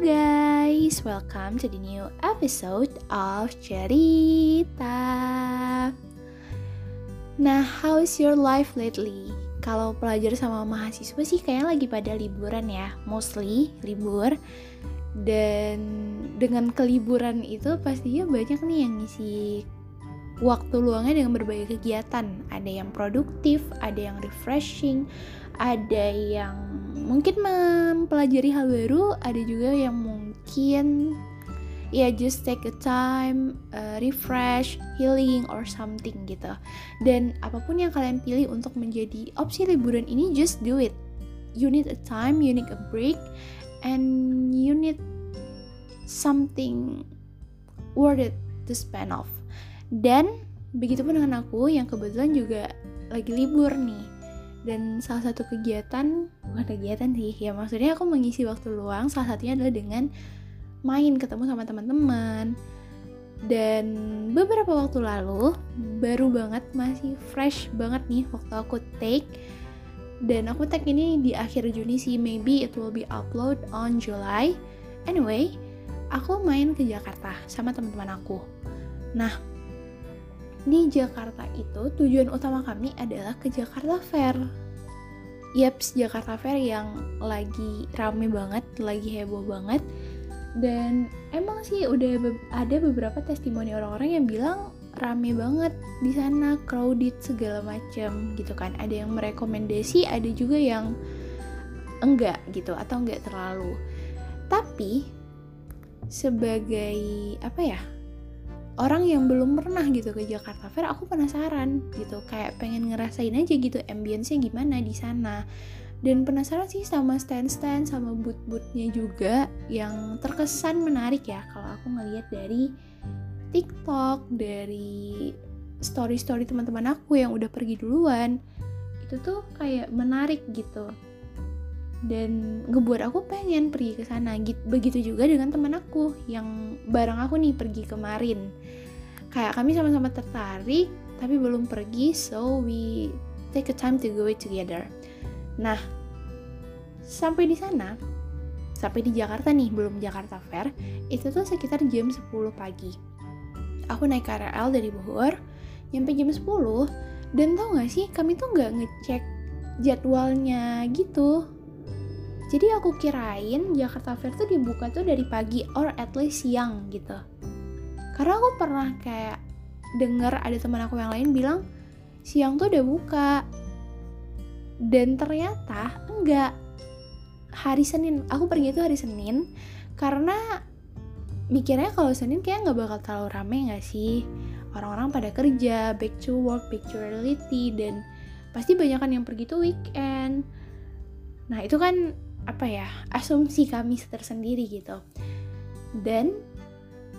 guys, welcome to the new episode of Cerita. Nah, how's your life lately? Kalau pelajar sama mahasiswa sih kayaknya lagi pada liburan ya, mostly libur. Dan dengan keliburan itu pastinya banyak nih yang ngisi waktu luangnya dengan berbagai kegiatan. Ada yang produktif, ada yang refreshing, ada yang mungkin mempelajari hal baru, ada juga yang mungkin ya yeah, just take a time, uh, refresh, healing or something gitu. Dan apa pun yang kalian pilih untuk menjadi opsi liburan ini, just do it. You need a time, you need a break, and you need something worth it to spend off. Dan begitu pun dengan aku yang kebetulan juga lagi libur nih. Dan salah satu kegiatan, bukan kegiatan sih, ya maksudnya aku mengisi waktu luang salah satunya adalah dengan main ketemu sama teman-teman. Dan beberapa waktu lalu, baru banget masih fresh banget nih waktu aku take. Dan aku tag ini di akhir Juni sih maybe it will be upload on July. Anyway aku main ke Jakarta sama teman-teman aku. Nah di Jakarta itu tujuan utama kami adalah ke Jakarta Fair. Yaps, Jakarta Fair yang lagi rame banget, lagi heboh banget. Dan emang sih udah be ada beberapa testimoni orang-orang yang bilang rame banget di sana, crowded segala macam gitu kan. Ada yang merekomendasi, ada juga yang enggak gitu atau enggak terlalu. Tapi sebagai apa ya? Orang yang belum pernah gitu ke Jakarta Fair aku penasaran gitu. Kayak pengen ngerasain aja gitu ambience-nya gimana di sana. Dan penasaran sih sama stand-stand sama booth-boothnya juga yang terkesan menarik ya kalau aku ngelihat dari TikTok dari story-story teman-teman aku yang udah pergi duluan. Itu tuh kayak menarik gitu dan ngebuat aku pengen pergi ke sana begitu juga dengan teman aku yang bareng aku nih pergi kemarin. Kayak kami sama-sama tertarik tapi belum pergi so we take a time to go together. Nah sampai di sana sampai di Jakarta nih belum Jakarta Fair itu tuh sekitar jam 10 pagi. Aku naik KRL dari Bogor nyampe jam 10 dan tau gak sih kami tuh nggak ngecek jadwalnya gitu jadi aku kirain Jakarta Fair tuh dibuka tuh dari pagi or at least siang gitu. Karena aku pernah kayak denger ada teman aku yang lain bilang siang tuh udah buka. Dan ternyata enggak. Hari Senin, aku pergi itu hari Senin karena mikirnya kalau Senin kayak nggak bakal terlalu rame nggak sih orang-orang pada kerja back to work back to reality dan pasti banyak kan yang pergi tuh weekend nah itu kan apa ya asumsi kami tersendiri gitu. Dan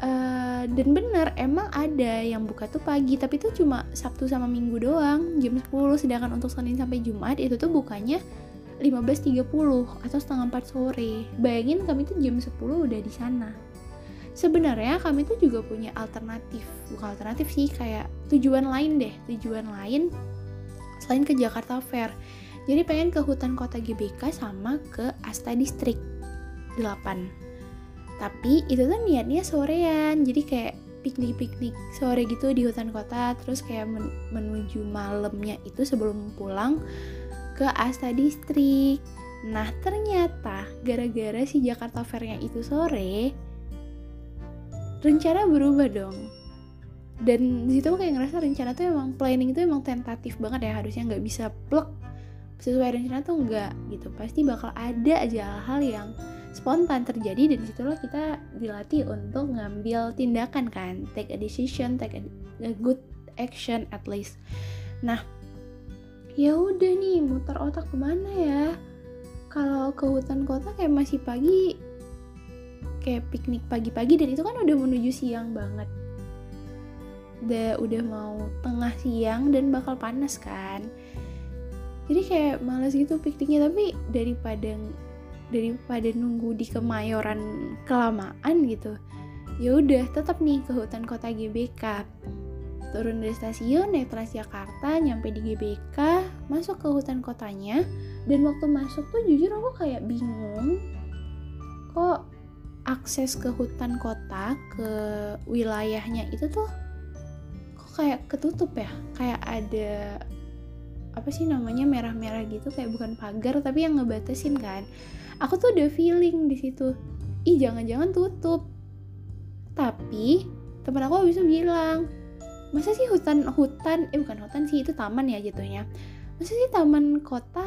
uh, dan bener emang ada yang buka tuh pagi tapi itu cuma Sabtu sama Minggu doang jam 10 sedangkan untuk Senin sampai Jumat itu tuh bukanya 15.30 atau setengah 4 sore. Bayangin kami tuh jam 10 udah di sana. Sebenarnya kami tuh juga punya alternatif. Bukan alternatif sih kayak tujuan lain deh. Tujuan lain selain ke Jakarta Fair jadi pengen ke hutan kota GBK sama ke Asta Distrik 8 tapi itu tuh niatnya sorean jadi kayak piknik-piknik sore gitu di hutan kota terus kayak men menuju malamnya itu sebelum pulang ke Asta Distrik nah ternyata gara-gara si Jakarta Fairnya itu sore rencana berubah dong. Dan di situ kayak ngerasa rencana tuh emang planning itu emang tentatif banget ya harusnya nggak bisa plek sesuai rencana tuh enggak gitu. Pasti bakal ada aja hal-hal yang spontan terjadi dan di situlah kita dilatih untuk ngambil tindakan kan. Take a decision take a, good action at least. Nah ya udah nih muter otak ke mana ya? Kalau ke hutan kota kayak masih pagi kayak piknik pagi-pagi dan itu kan udah menuju siang banget. Udah udah mau tengah siang dan bakal panas kan jadi kayak males gitu pikniknya. Tapi daripada daripada nunggu di Kemayoran kelamaan gitu ya udah tetap nih ke hutan kota GBK. Turun dari stasiun naik Transjakarta nyampe di GBK masuk ke hutan kotanya. Dan waktu masuk tuh jujur aku kayak bingung kok akses ke hutan kota ke wilayahnya itu tuh kok kayak ketutup ya? Kayak ada apa sih namanya merah-merah gitu kayak bukan pagar tapi yang ngebatasin kan. Aku tuh udah feeling di situ ih jangan-jangan tutup. Tapi temen aku bisa bilang masa sih hutan hutan eh bukan hutan sih itu taman ya jatuhnya. Masa sih taman kota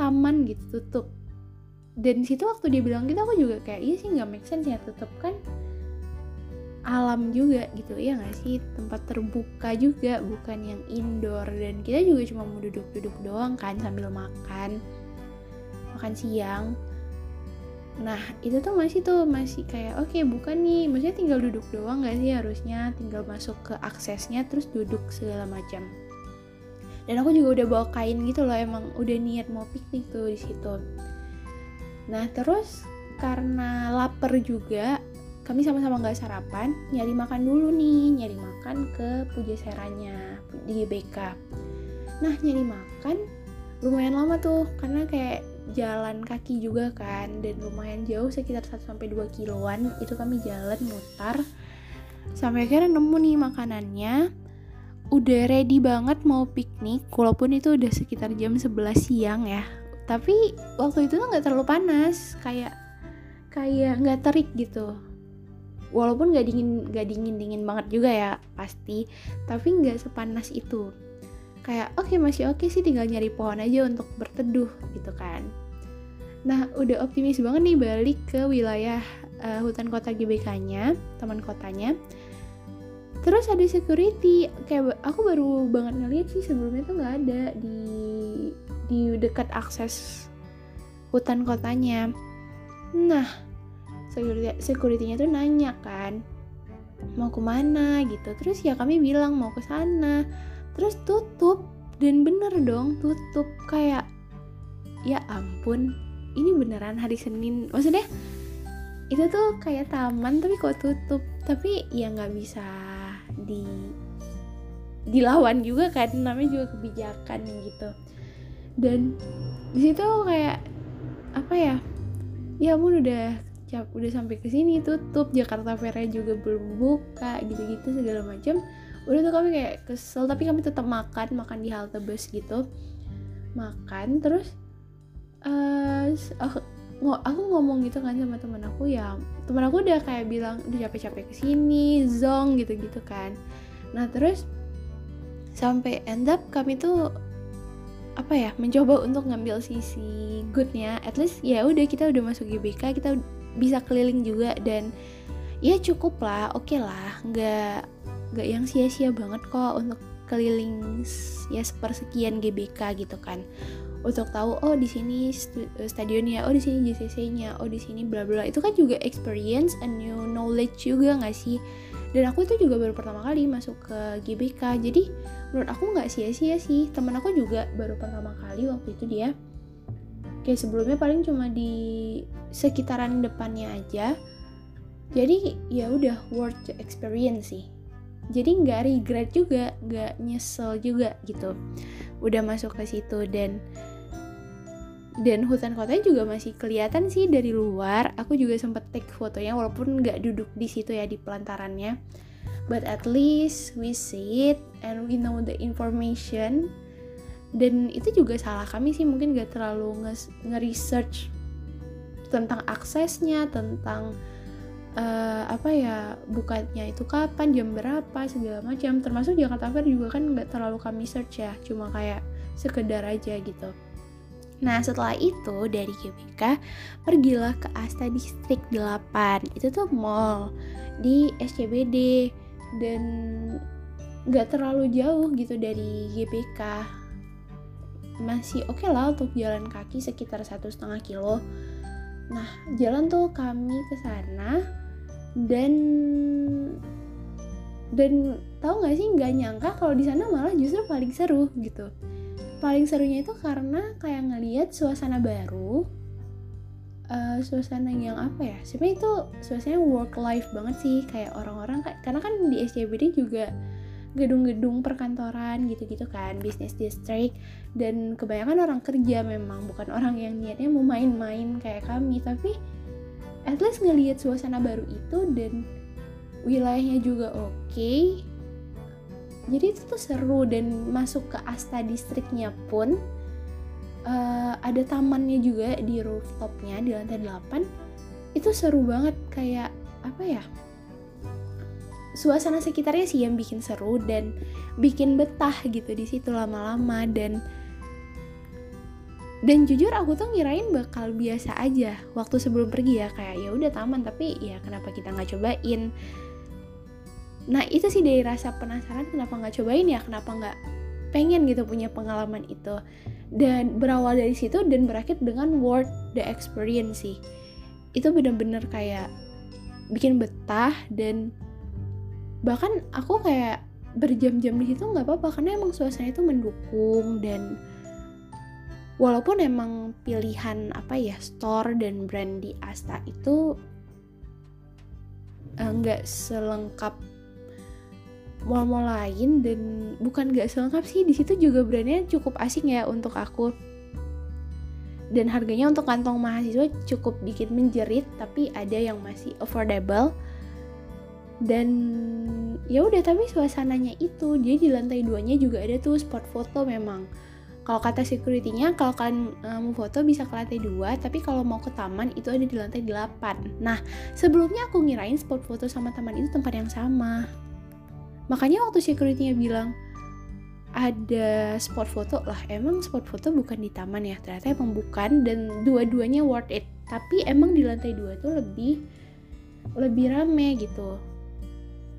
taman gitu tutup? Dan situ waktu dia bilang gitu aku juga kayak iya sih nggak make sense ya tutup kan alam juga gitu ya nggak sih? Tempat terbuka juga bukan yang indoor. Dan kita juga cuma mau duduk-duduk doang kan sambil makan makan siang. Nah itu tuh masih tuh masih kayak oke okay, bukan nih. Maksudnya tinggal duduk doang nggak sih harusnya? Tinggal masuk ke aksesnya terus duduk segala macam. Dan aku juga udah bawa kain gitu loh emang udah niat mau piknik tuh di situ. Nah terus karena lapar juga kami sama-sama nggak sarapan nyari makan dulu nih nyari makan ke Pujaseranya di GBK nah nyari makan lumayan lama tuh karena kayak jalan kaki juga kan dan lumayan jauh sekitar 1 sampai 2 kiloan itu kami jalan mutar. Sampai akhirnya nemu nih makanannya udah ready banget mau piknik walaupun itu udah sekitar jam 11 siang ya. Tapi waktu itu tuh nggak terlalu panas kayak kayak nggak terik gitu walaupun gak dingin gak dingin dingin banget juga ya pasti. Tapi nggak sepanas itu. Kayak oke okay, masih oke okay sih tinggal nyari pohon aja untuk berteduh gitu kan. Nah udah optimis banget nih balik ke wilayah uh, hutan kota GBK-nya taman kotanya. Terus ada security. Kayak aku baru banget ngeliat sih sebelumnya tuh nggak ada di di dekat akses hutan kotanya. Nah security securitynya tuh nanya kan mau ke mana gitu. Terus ya kami bilang mau ke sana. Terus tutup dan bener dong tutup. Kayak ya ampun ini beneran hari Senin. Maksudnya itu tuh kayak taman tapi kok tutup? Tapi ya nggak bisa di dilawan juga kan namanya juga kebijakan gitu. Dan di situ kayak apa ya ya ampun udah cap udah sampai ke sini tutup. Jakarta Fair juga belum buka gitu-gitu segala macam udah tuh kami kayak kesel tapi kami tetap makan makan di halte bus gitu. Makan terus uh, aku, aku ngomong gitu kan sama temen aku ya temen aku udah kayak bilang udah capek-capek ke sini zong gitu-gitu kan. Nah terus sampai end up kami tuh apa ya mencoba untuk ngambil sisi goodnya. At least ya udah kita udah masuk GBK kita bisa keliling juga dan ya cukup lah oke okay lah. Nggak nggak yang sia-sia banget kok untuk keliling ya sepersekian GBK gitu kan. Untuk tahu oh di sini stadionnya oh di sini JCC-nya oh di sini bla bla. Itu kan juga experience and new knowledge juga nggak sih? Dan aku itu juga baru pertama kali masuk ke GBK jadi menurut aku nggak sia-sia sih. Temen aku juga baru pertama kali waktu itu dia kayak sebelumnya paling cuma di sekitaran depannya aja. Jadi ya udah worth the experience sih. Jadi nggak regret juga nggak nyesel juga gitu. Udah masuk ke situ dan dan hutan kotanya juga masih kelihatan sih dari luar. Aku juga sempet take fotonya walaupun nggak duduk di situ ya di pelantarannya. But at least we see it and we know the information dan itu juga salah kami sih mungkin gak terlalu nge-research tentang aksesnya tentang uh, apa ya bukanya itu kapan jam berapa segala macam. Termasuk Jakarta Fair juga kan nggak terlalu kami search ya cuma kayak sekedar aja gitu. Nah setelah itu dari GBK pergilah ke Asta Distrik 8 Itu tuh mall di SCBD Dan gak terlalu jauh gitu dari GBK masih oke okay lah untuk jalan kaki sekitar satu setengah kilo. Nah jalan tuh kami ke sana dan dan tahu nggak sih nggak nyangka kalau di sana malah justru paling seru gitu. Paling serunya itu karena kayak ngelihat suasana baru uh, suasana yang apa ya sebenarnya itu suasana work life banget sih kayak orang-orang karena kan di SCBD juga gedung-gedung perkantoran gitu-gitu kan bisnis district. Dan kebanyakan orang kerja memang bukan orang yang niatnya mau main-main kayak kami. Tapi at least ngelihat suasana baru itu dan wilayahnya juga oke. Okay. jadi itu tuh seru dan masuk ke Asta distriknya pun uh, ada tamannya juga di rooftopnya di lantai 8 itu seru banget kayak apa ya suasana sekitarnya sih yang bikin seru dan bikin betah gitu di situ lama-lama dan dan jujur aku tuh ngirain bakal biasa aja waktu sebelum pergi ya kayak ya udah taman tapi ya kenapa kita nggak cobain? Nah itu sih dari rasa penasaran kenapa nggak cobain ya kenapa nggak pengen gitu punya pengalaman itu. Dan berawal dari situ dan berakhir dengan worth the experience sih. Itu bener-bener kayak bikin betah dan bahkan aku kayak berjam-jam di situ nggak apa-apa karena emang suasana itu mendukung dan walaupun emang pilihan apa ya store dan brand di Asta itu eh, nggak uh, selengkap mall-mall lain dan bukan nggak selengkap sih di situ juga brandnya cukup asing ya untuk aku. Dan harganya untuk kantong mahasiswa cukup bikin menjerit tapi ada yang masih affordable dan ya udah tapi suasananya itu jadi di lantai duanya juga ada tuh spot foto memang. Kalau kata security-nya kalau kalian uh, mau foto bisa ke lantai 2 tapi kalau mau ke taman itu ada di lantai 8 nah sebelumnya aku ngirain spot foto sama taman itu tempat yang sama. Makanya waktu security-nya bilang ada spot foto lah emang spot foto bukan di taman ya? Ternyata emang bukan dan dua-duanya worth it. Tapi emang di lantai 2 itu lebih lebih rame gitu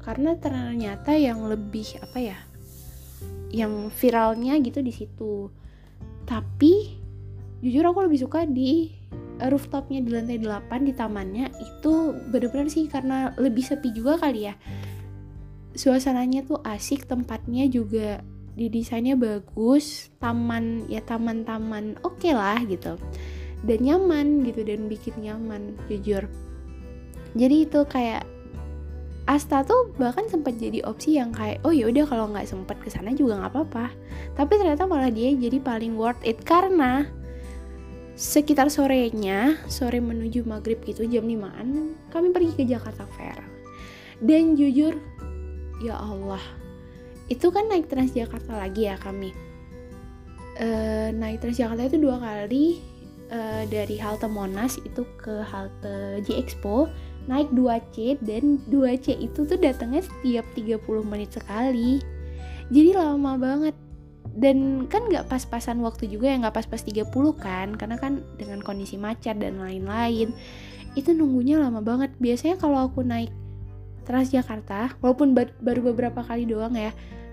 karena ternyata yang lebih apa ya yang viralnya gitu di situ. Tapi jujur aku lebih suka di rooftopnya di lantai 8 di tamannya itu bener-bener sih karena lebih sepi juga kali ya. Suasananya tuh asik tempatnya juga didesainnya bagus taman ya taman-taman oke okay lah gitu. Dan nyaman gitu dan bikin nyaman jujur. Jadi itu kayak Asta tuh bahkan sempat jadi opsi yang kayak oh ya udah kalau nggak sempet ke sana juga nggak apa-apa. Tapi ternyata malah dia jadi paling worth it karena sekitar sorenya sore menuju maghrib gitu jam 5an kami pergi ke Jakarta Fair. Dan jujur ya Allah itu kan naik Transjakarta lagi ya kami. Uh, naik Transjakarta itu dua kali uh, dari halte Monas itu ke halte J Expo naik 2C dan 2C itu tuh datangnya setiap 30 menit sekali. Jadi lama banget. Dan kan nggak pas-pasan waktu juga ya nggak pas-pas 30 kan karena kan dengan kondisi macet dan lain-lain. Itu nunggunya lama banget. Biasanya kalau aku naik Transjakarta walaupun baru beberapa kali doang ya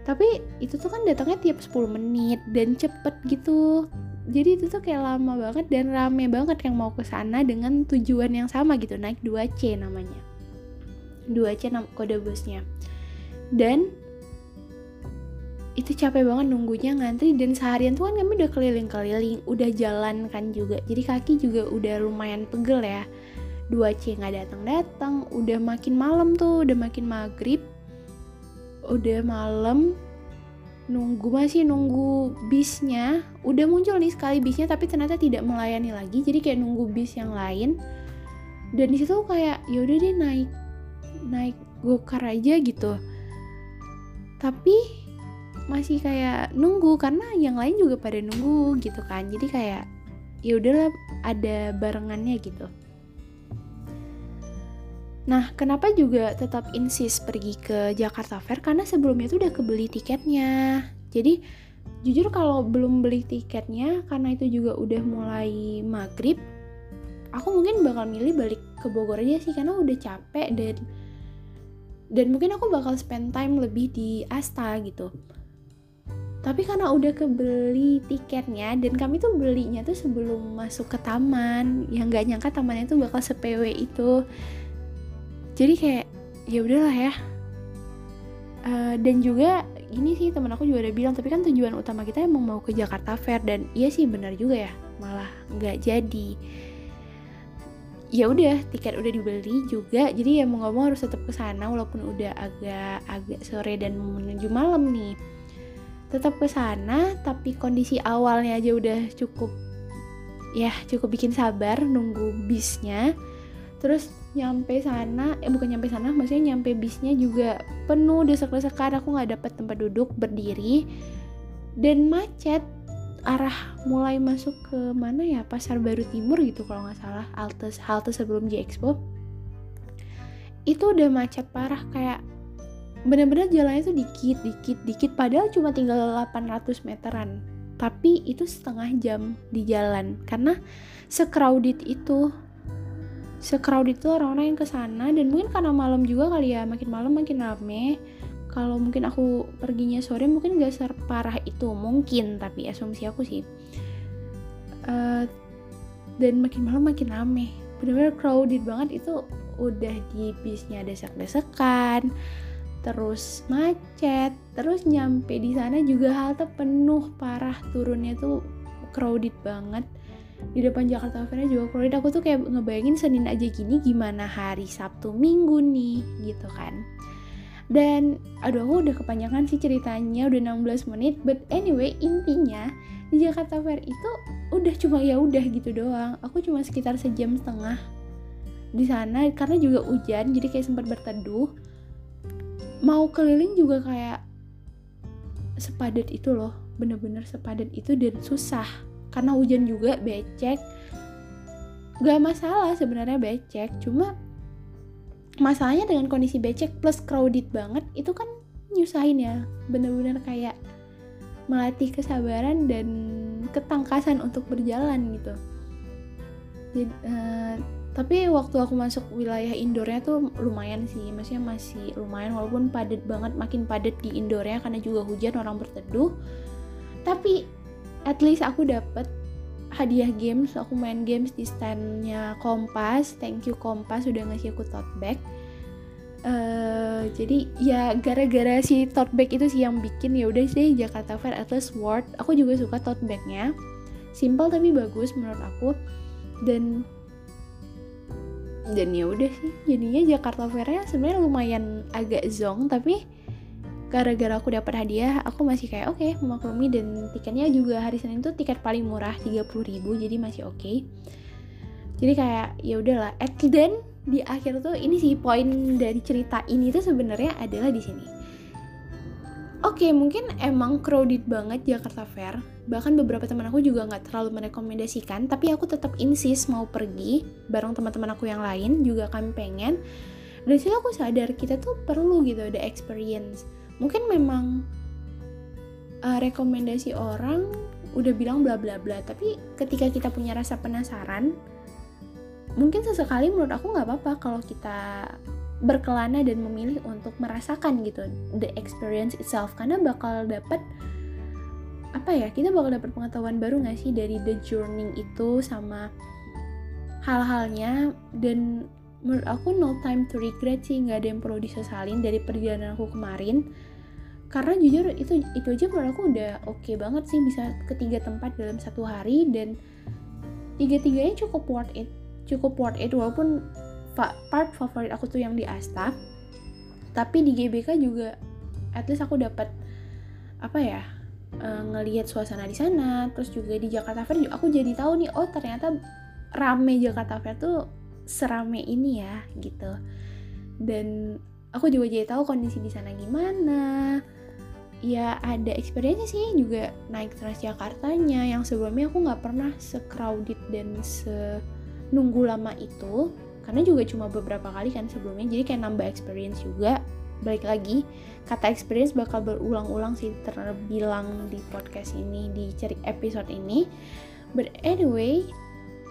tapi itu tuh kan datangnya tiap 10 menit dan cepet gitu jadi itu tuh kayak lama banget dan rame banget yang mau ke sana dengan tujuan yang sama gitu naik 2C namanya. 2C kode busnya. Dan itu capek banget nunggunya ngantri dan seharian tuh kan kami udah keliling-keliling udah jalan kan juga. Jadi kaki juga udah lumayan pegel ya. 2C nggak datang-datang udah makin malam tuh udah makin maghrib udah malam nunggu masih nunggu bisnya. Udah muncul nih sekali bisnya tapi ternyata tidak melayani lagi. Jadi kayak nunggu bis yang lain. Dan di situ kayak yaudah deh naik naik gokar aja gitu. Tapi masih kayak nunggu karena yang lain juga pada nunggu gitu kan. Jadi kayak ya udahlah ada barengannya gitu Nah, kenapa juga tetap insist pergi ke Jakarta Fair? Karena sebelumnya tuh udah kebeli tiketnya. Jadi, jujur kalau belum beli tiketnya, karena itu juga udah mulai maghrib, aku mungkin bakal milih balik ke Bogor aja sih, karena udah capek dan dan mungkin aku bakal spend time lebih di Asta gitu. Tapi karena udah kebeli tiketnya dan kami tuh belinya tuh sebelum masuk ke taman, yang nggak nyangka tamannya tuh bakal sepewe itu jadi kayak ya udahlah ya. Uh, dan juga gini sih temen aku juga udah bilang tapi kan tujuan utama kita emang mau ke Jakarta Fair dan iya sih benar juga ya. Malah nggak jadi. Ya udah tiket udah dibeli juga jadi ya mau nggak mau harus tetap ke sana walaupun udah agak agak sore dan menuju malam nih. Tetap ke sana tapi kondisi awalnya aja udah cukup ya cukup bikin sabar nunggu bisnya terus nyampe sana eh bukan nyampe sana maksudnya nyampe bisnya juga penuh desek-desekan. Aku nggak dapat tempat duduk berdiri dan macet. Arah mulai masuk ke mana ya? Pasar baru timur gitu kalau nggak salah halte halte sebelum J Expo. Itu udah macet parah kayak bener-bener jalannya tuh dikit dikit dikit. Padahal cuma tinggal 800 meteran tapi itu setengah jam di jalan. Karena secrowded itu secrowded itu orang-orang yang ke sana dan mungkin karena malam juga kali ya makin malam makin rame. Kalau mungkin aku perginya sore mungkin gak separah itu mungkin tapi asumsi aku sih uh, dan makin malam makin rame. Bener-bener crowded banget itu udah di bisnya desek-desekan terus macet terus nyampe di sana juga halte penuh parah turunnya tuh crowded banget di depan Jakarta Fair juga crowded aku tuh kayak ngebayangin Senin aja gini gimana hari Sabtu Minggu nih gitu kan. Dan aduh aku udah kepanjangan sih ceritanya udah 16 menit but anyway intinya di Jakarta Fair itu udah cuma ya udah gitu doang. Aku cuma sekitar sejam setengah di sana karena juga hujan jadi kayak sempat berteduh. Mau keliling juga kayak sepadat itu loh bener-bener sepadat itu dan susah karena hujan juga becek. Gak masalah sebenarnya becek cuma masalahnya dengan kondisi becek plus crowded banget itu kan nyusahin ya. Bener-bener kayak melatih kesabaran dan ketangkasan untuk berjalan gitu. Jadi, uh, tapi waktu aku masuk wilayah indoornya tuh lumayan sih maksudnya masih lumayan walaupun padat banget makin padat di indoornya karena juga hujan orang berteduh. Tapi at least aku dapet hadiah games aku main games di standnya Kompas. Thank you Kompas udah ngasih aku tote bag. Uh, jadi ya gara-gara si tote bag itu sih yang bikin ya udah sih Jakarta Fair at least worth aku juga suka tote bagnya. Simple tapi bagus menurut aku. Dan dan ya udah sih jadinya Jakarta Fairnya sebenarnya lumayan agak zong tapi gara-gara aku dapat hadiah aku masih kayak oke okay, memaklumi dan tiketnya juga hari Senin tuh tiket paling murah 30.000 jadi masih oke okay. jadi kayak ya udahlah at then di akhir tuh ini sih poin dari cerita ini tuh sebenarnya adalah di sini Oke, okay, mungkin emang crowded banget Jakarta Fair. Bahkan beberapa teman aku juga nggak terlalu merekomendasikan, tapi aku tetap insist mau pergi bareng teman-teman aku yang lain juga kami pengen. Dan situ aku sadar kita tuh perlu gitu ada experience. Mungkin memang uh, rekomendasi orang udah bilang bla bla bla, tapi ketika kita punya rasa penasaran, mungkin sesekali menurut aku nggak apa-apa kalau kita berkelana dan memilih untuk merasakan gitu the experience itself. Karena bakal dapat apa ya kita bakal dapat pengetahuan baru nggak sih dari the journey itu sama hal-halnya. Dan menurut aku no time to regret sih nggak ada yang perlu disesalin dari perjalanan aku kemarin karena jujur itu itu aja menurut aku udah oke okay banget sih bisa ketiga tempat dalam satu hari dan tiga-tiganya cukup worth it. Cukup worth it walaupun part favorit aku tuh yang di Asta. Tapi di GBK juga at least aku dapat apa ya uh, ngelihat suasana di sana terus juga di Jakarta Fair aku jadi tahu nih oh ternyata rame Jakarta Fair tuh serame ini ya gitu. Dan aku juga jadi tahu kondisi di sana gimana ya ada experience sih juga naik Transjakartanya. Yang sebelumnya aku nggak pernah se-crowded dan se nunggu lama itu. Karena juga cuma beberapa kali kan sebelumnya. Jadi kayak nambah experience juga. Balik lagi kata experience bakal berulang-ulang sih terbilang di podcast ini di cari episode ini. But anyway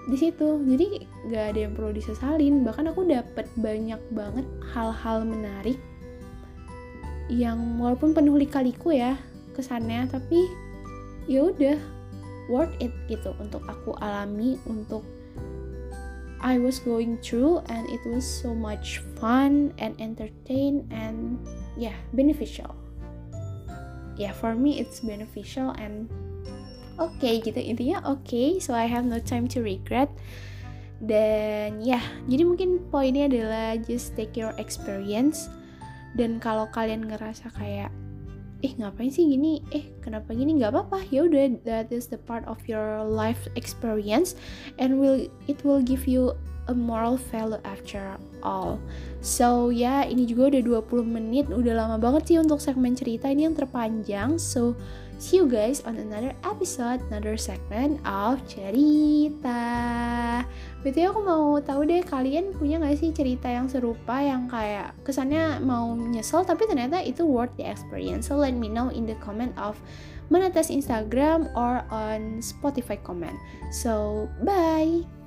di situ. Jadi gak ada yang perlu disesalin. Bahkan aku dapet banyak banget hal-hal menarik yang walaupun penuh lika-liku ya kesannya tapi ya udah worth it gitu untuk aku alami untuk I was going through and it was so much fun and entertain and yeah beneficial. Yeah for me it's beneficial and okay gitu. Intinya oke okay, so I have no time to regret. Dan ya yeah, jadi mungkin poinnya adalah just take your experience dan kalau kalian ngerasa kayak eh ngapain sih gini? Eh kenapa gini? Nggak apa-apa. Ya udah that is the part of your life experience and will it will give you a moral value after all. So ya, yeah, ini juga udah 20 menit, udah lama banget sih untuk segmen cerita. Ini yang terpanjang. So See you guys on another episode, another segment of cerita. Betul aku mau tahu deh kalian punya gak sih cerita yang serupa yang kayak kesannya mau nyesel tapi ternyata itu worth the experience. So let me know in the comment of Menetes Instagram or on Spotify comment. So bye.